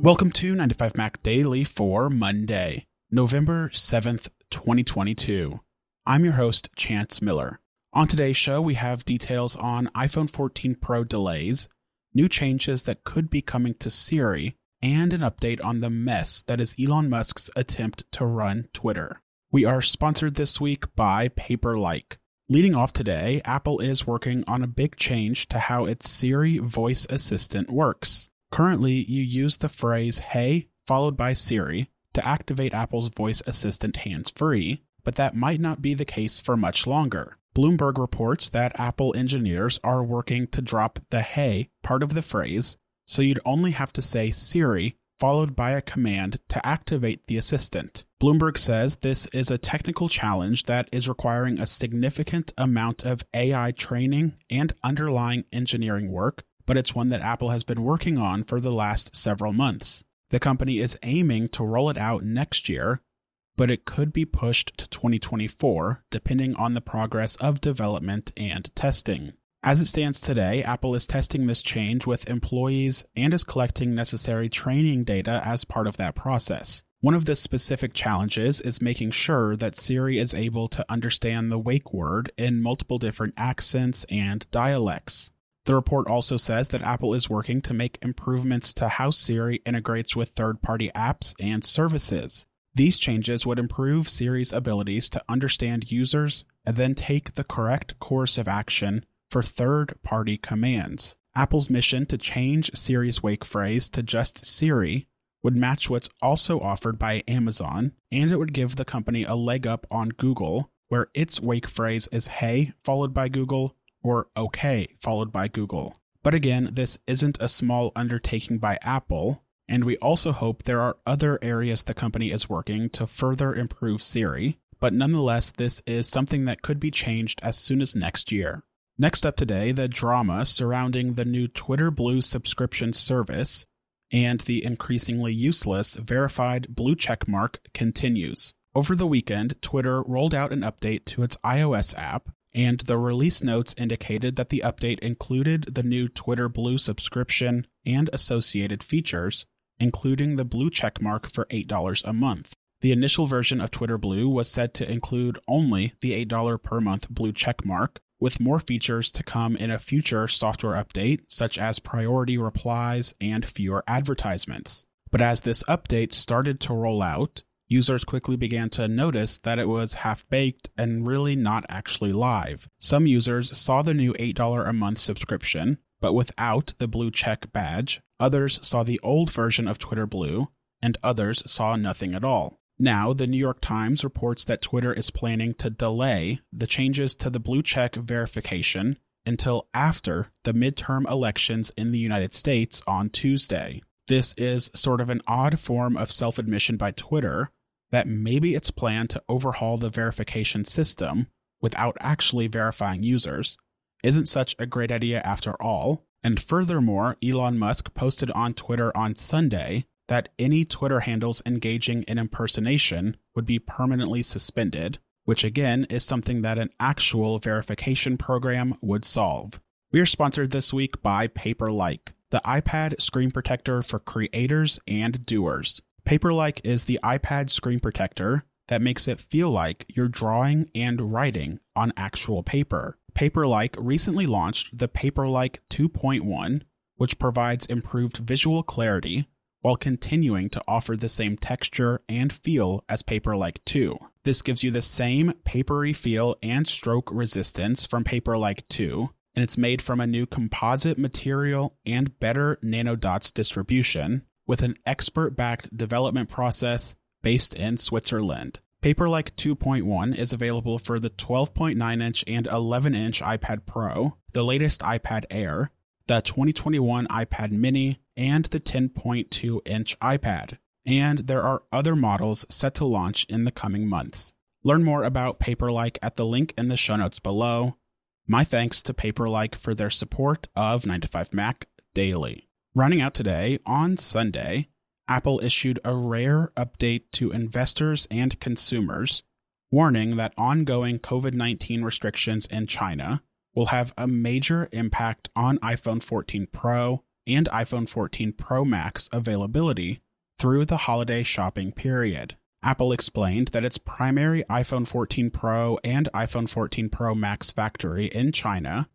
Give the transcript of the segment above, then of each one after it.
Welcome to 9 to 5 Mac Daily for Monday, November 7th, 2022. I'm your host, Chance Miller. On today's show, we have details on iPhone 14 Pro delays, new changes that could be coming to Siri, and an update on the mess that is Elon Musk's attempt to run Twitter. We are sponsored this week by Paperlike. Leading off today, Apple is working on a big change to how its Siri voice assistant works. Currently, you use the phrase Hey followed by Siri to activate Apple's voice assistant hands free, but that might not be the case for much longer. Bloomberg reports that Apple engineers are working to drop the Hey part of the phrase, so you'd only have to say Siri followed by a command to activate the assistant. Bloomberg says this is a technical challenge that is requiring a significant amount of AI training and underlying engineering work but it's one that Apple has been working on for the last several months. The company is aiming to roll it out next year, but it could be pushed to 2024 depending on the progress of development and testing. As it stands today, Apple is testing this change with employees and is collecting necessary training data as part of that process. One of the specific challenges is making sure that Siri is able to understand the wake word in multiple different accents and dialects. The report also says that Apple is working to make improvements to how Siri integrates with third party apps and services. These changes would improve Siri's abilities to understand users and then take the correct course of action for third party commands. Apple's mission to change Siri's wake phrase to just Siri would match what's also offered by Amazon, and it would give the company a leg up on Google, where its wake phrase is Hey, followed by Google, or OK, followed by Google. But again, this isn't a small undertaking by Apple, and we also hope there are other areas the company is working to further improve Siri, but nonetheless, this is something that could be changed as soon as next year. Next up today, the drama surrounding the new Twitter Blue subscription service and the increasingly useless verified blue checkmark continues. Over the weekend, Twitter rolled out an update to its iOS app and the release notes indicated that the update included the new Twitter Blue subscription and associated features, including the blue checkmark for $8 a month. The initial version of Twitter Blue was said to include only the $8 per month blue checkmark, with more features to come in a future software update, such as priority replies and fewer advertisements. But as this update started to roll out, users quickly began to notice that it was half baked and really not actually live. Some users saw the new $8 a month subscription, but without the blue check badge. Others saw the old version of Twitter Blue, and others saw nothing at all. Now, the New York Times reports that Twitter is planning to delay the changes to the blue check verification until after the midterm elections in the United States on Tuesday. This is sort of an odd form of self admission by Twitter that maybe its plan to overhaul the verification system without actually verifying users isn't such a great idea after all. And furthermore, Elon Musk posted on Twitter on Sunday that any Twitter handles engaging in impersonation would be permanently suspended, which again is something that an actual verification program would solve. We are sponsored this week by Paperlike, the iPad screen protector for creators and doers. Paperlike is the iPad screen protector that makes it feel like you're drawing and writing on actual paper. Paperlike recently launched the Paperlike 2.1, which provides improved visual clarity while continuing to offer the same texture and feel as Paperlike 2. This gives you the same papery feel and stroke resistance from Paperlike 2, and it's made from a new composite material and better nanodots distribution, with an expert backed development process based in Switzerland. Paperlike 2.1 is available for the 12.9 inch and 11 inch iPad Pro, the latest iPad Air, the 2021 iPad Mini, and the 10.2 inch iPad. And there are other models set to launch in the coming months. Learn more about Paperlike at the link in the show notes below. My thanks to Paperlike for their support of 9 to 5 Mac daily. Running out today, on Sunday, Apple issued a rare update to investors and consumers, warning that ongoing COVID 19 restrictions in China will have a major impact on iPhone 14 Pro and iPhone 14 Pro Max availability through the holiday shopping period. Apple explained that its primary iPhone 14 Pro and iPhone 14 Pro Max factory in China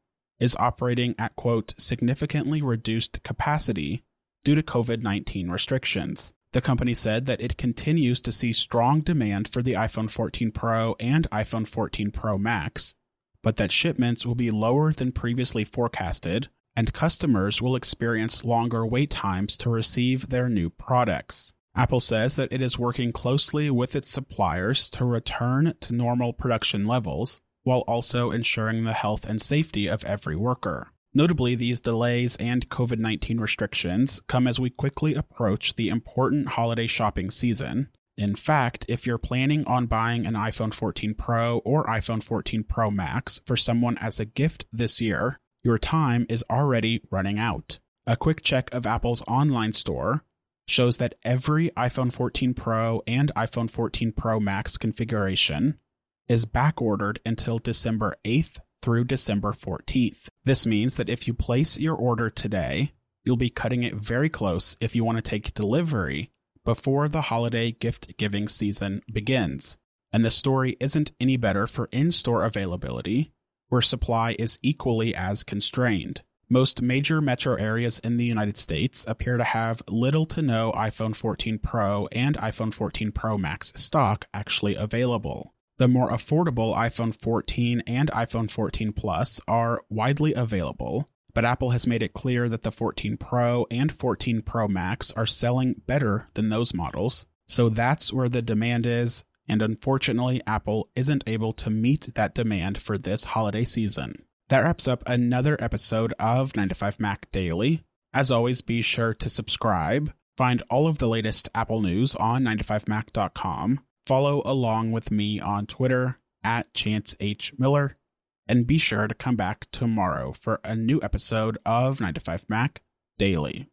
is operating at quote significantly reduced capacity due to COVID 19 restrictions. The company said that it continues to see strong demand for the iPhone 14 Pro and iPhone 14 Pro Max, but that shipments will be lower than previously forecasted and customers will experience longer wait times to receive their new products. Apple says that it is working closely with its suppliers to return to normal production levels while also ensuring the health and safety of every worker. Notably, these delays and COVID 19 restrictions come as we quickly approach the important holiday shopping season. In fact, if you're planning on buying an iPhone 14 Pro or iPhone 14 Pro Max for someone as a gift this year, your time is already running out. A quick check of Apple's online store shows that every iPhone 14 Pro and iPhone 14 Pro Max configuration is backordered until December 8th through December 14th. This means that if you place your order today, you'll be cutting it very close if you want to take delivery before the holiday gift giving season begins. And the story isn't any better for in store availability, where supply is equally as constrained. Most major metro areas in the United States appear to have little to no iPhone 14 Pro and iPhone 14 Pro Max stock actually available. The more affordable iPhone 14 and iPhone 14 Plus are widely available, but Apple has made it clear that the 14 Pro and 14 Pro Max are selling better than those models. So that's where the demand is, and unfortunately, Apple isn't able to meet that demand for this holiday season. That wraps up another episode of 9 to 5 Mac Daily. As always, be sure to subscribe. Find all of the latest Apple news on 9to5mac.com. Follow along with me on Twitter at Chance H. Miller. And be sure to come back tomorrow for a new episode of 9 to 5 Mac Daily.